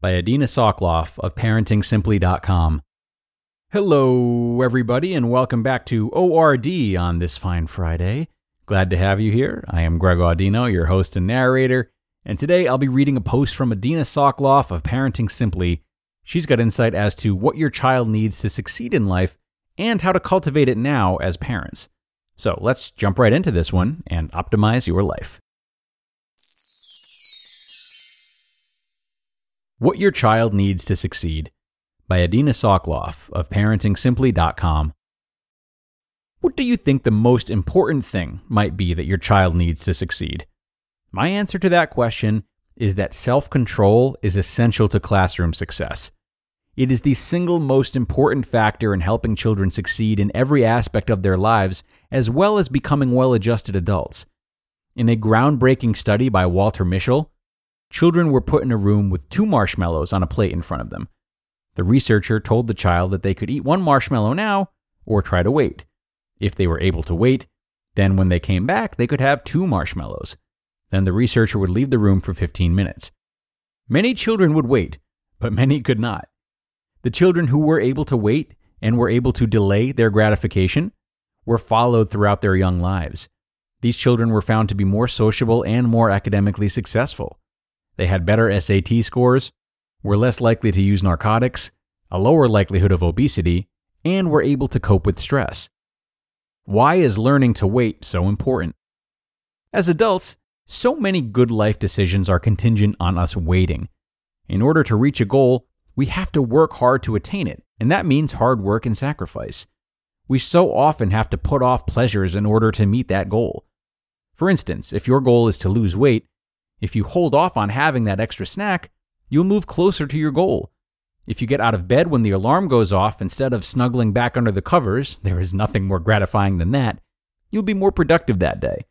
by Adina Soclof of ParentingSimply.com. Hello, everybody, and welcome back to ORD on this fine Friday. Glad to have you here. I am Greg Audino, your host and narrator, and today I'll be reading a post from Adina Soclof of Parenting Simply. She's got insight as to what your child needs to succeed in life and how to cultivate it now as parents. So let's jump right into this one and optimize your life. What Your Child Needs to Succeed by Adina Soclof of ParentingSimply.com. What do you think the most important thing might be that your child needs to succeed? My answer to that question is that self control is essential to classroom success. It is the single most important factor in helping children succeed in every aspect of their lives, as well as becoming well adjusted adults. In a groundbreaking study by Walter Mischel, Children were put in a room with two marshmallows on a plate in front of them. The researcher told the child that they could eat one marshmallow now or try to wait. If they were able to wait, then when they came back, they could have two marshmallows. Then the researcher would leave the room for 15 minutes. Many children would wait, but many could not. The children who were able to wait and were able to delay their gratification were followed throughout their young lives. These children were found to be more sociable and more academically successful. They had better SAT scores, were less likely to use narcotics, a lower likelihood of obesity, and were able to cope with stress. Why is learning to wait so important? As adults, so many good life decisions are contingent on us waiting. In order to reach a goal, we have to work hard to attain it, and that means hard work and sacrifice. We so often have to put off pleasures in order to meet that goal. For instance, if your goal is to lose weight, if you hold off on having that extra snack, you'll move closer to your goal. If you get out of bed when the alarm goes off instead of snuggling back under the covers, there is nothing more gratifying than that, you'll be more productive that day.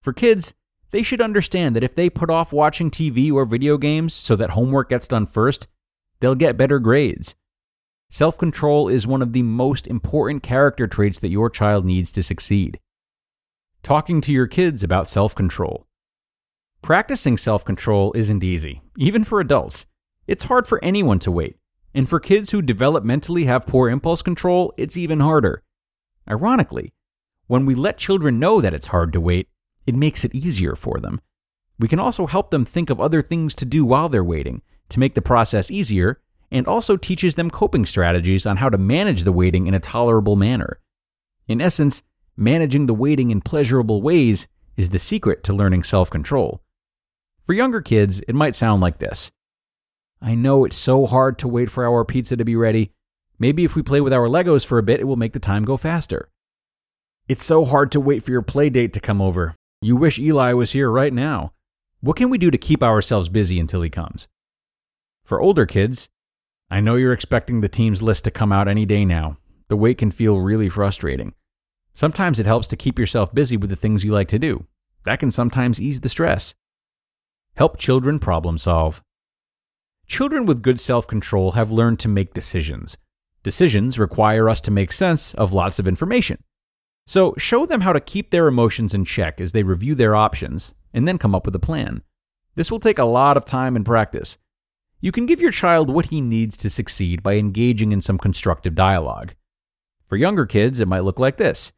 For kids, they should understand that if they put off watching TV or video games so that homework gets done first, they'll get better grades. Self control is one of the most important character traits that your child needs to succeed. Talking to your kids about self control. Practicing self control isn't easy, even for adults. It's hard for anyone to wait, and for kids who developmentally have poor impulse control, it's even harder. Ironically, when we let children know that it's hard to wait, it makes it easier for them. We can also help them think of other things to do while they're waiting to make the process easier, and also teaches them coping strategies on how to manage the waiting in a tolerable manner. In essence, managing the waiting in pleasurable ways is the secret to learning self control. For younger kids, it might sound like this I know it's so hard to wait for our pizza to be ready. Maybe if we play with our Legos for a bit, it will make the time go faster. It's so hard to wait for your play date to come over. You wish Eli was here right now. What can we do to keep ourselves busy until he comes? For older kids, I know you're expecting the team's list to come out any day now. The wait can feel really frustrating. Sometimes it helps to keep yourself busy with the things you like to do. That can sometimes ease the stress. Help children problem solve. Children with good self control have learned to make decisions. Decisions require us to make sense of lots of information. So, show them how to keep their emotions in check as they review their options and then come up with a plan. This will take a lot of time and practice. You can give your child what he needs to succeed by engaging in some constructive dialogue. For younger kids, it might look like this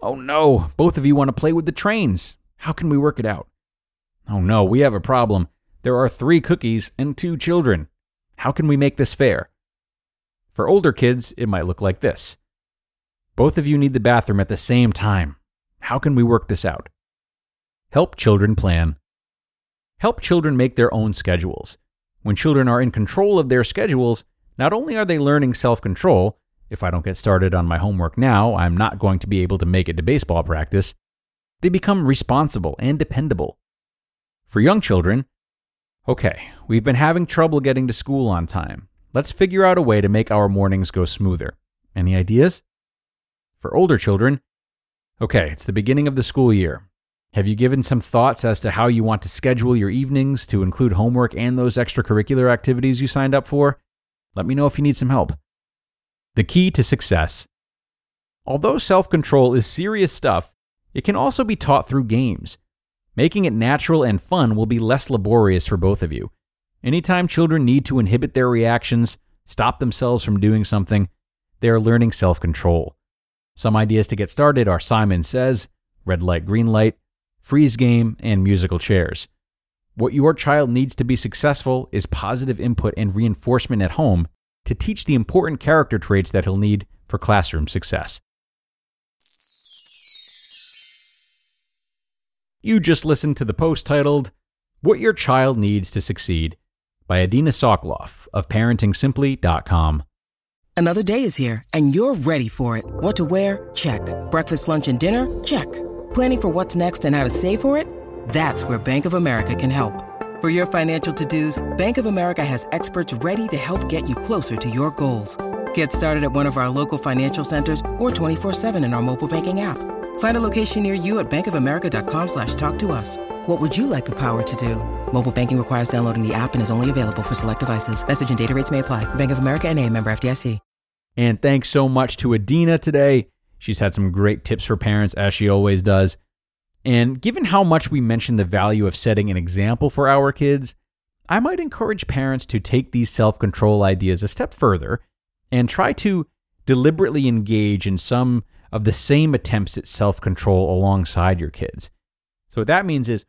Oh no, both of you want to play with the trains. How can we work it out? Oh no, we have a problem. There are three cookies and two children. How can we make this fair? For older kids, it might look like this. Both of you need the bathroom at the same time. How can we work this out? Help children plan. Help children make their own schedules. When children are in control of their schedules, not only are they learning self control, if I don't get started on my homework now, I'm not going to be able to make it to baseball practice, they become responsible and dependable. For young children, okay, we've been having trouble getting to school on time. Let's figure out a way to make our mornings go smoother. Any ideas? For older children, okay, it's the beginning of the school year. Have you given some thoughts as to how you want to schedule your evenings to include homework and those extracurricular activities you signed up for? Let me know if you need some help. The key to success. Although self control is serious stuff, it can also be taught through games. Making it natural and fun will be less laborious for both of you. Anytime children need to inhibit their reactions, stop themselves from doing something, they are learning self control. Some ideas to get started are Simon Says, Red Light, Green Light, Freeze Game, and Musical Chairs. What your child needs to be successful is positive input and reinforcement at home to teach the important character traits that he'll need for classroom success. You just listened to the post titled, What Your Child Needs to Succeed by Adina Soclof of ParentingSimply.com. Another day is here, and you're ready for it. What to wear? Check. Breakfast, lunch, and dinner? Check. Planning for what's next and how to save for it? That's where Bank of America can help. For your financial to-dos, Bank of America has experts ready to help get you closer to your goals. Get started at one of our local financial centers or 24-7 in our mobile banking app. Find a location near you at bankofamerica.com slash talk to us. What would you like the power to do? Mobile banking requires downloading the app and is only available for select devices. Message and data rates may apply. Bank of America and a member FDIC. And thanks so much to Adina today. She's had some great tips for parents, as she always does. And given how much we mentioned the value of setting an example for our kids, I might encourage parents to take these self control ideas a step further and try to deliberately engage in some of the same attempts at self control alongside your kids. So, what that means is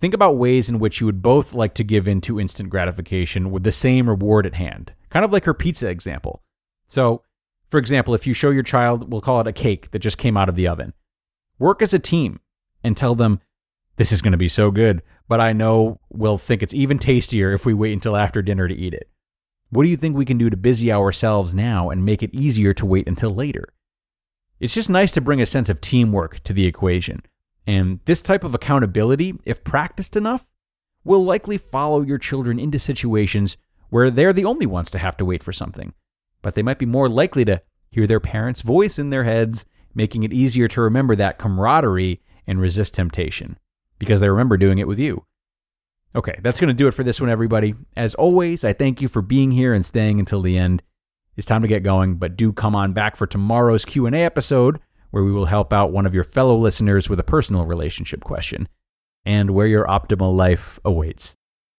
think about ways in which you would both like to give in to instant gratification with the same reward at hand, kind of like her pizza example. So, for example, if you show your child, we'll call it a cake that just came out of the oven, work as a team and tell them, this is going to be so good, but I know we'll think it's even tastier if we wait until after dinner to eat it. What do you think we can do to busy ourselves now and make it easier to wait until later? It's just nice to bring a sense of teamwork to the equation. And this type of accountability, if practiced enough, will likely follow your children into situations where they're the only ones to have to wait for something. But they might be more likely to hear their parents' voice in their heads, making it easier to remember that camaraderie and resist temptation because they remember doing it with you. Okay, that's going to do it for this one, everybody. As always, I thank you for being here and staying until the end. It's time to get going, but do come on back for tomorrow's Q&A episode where we will help out one of your fellow listeners with a personal relationship question and where your optimal life awaits.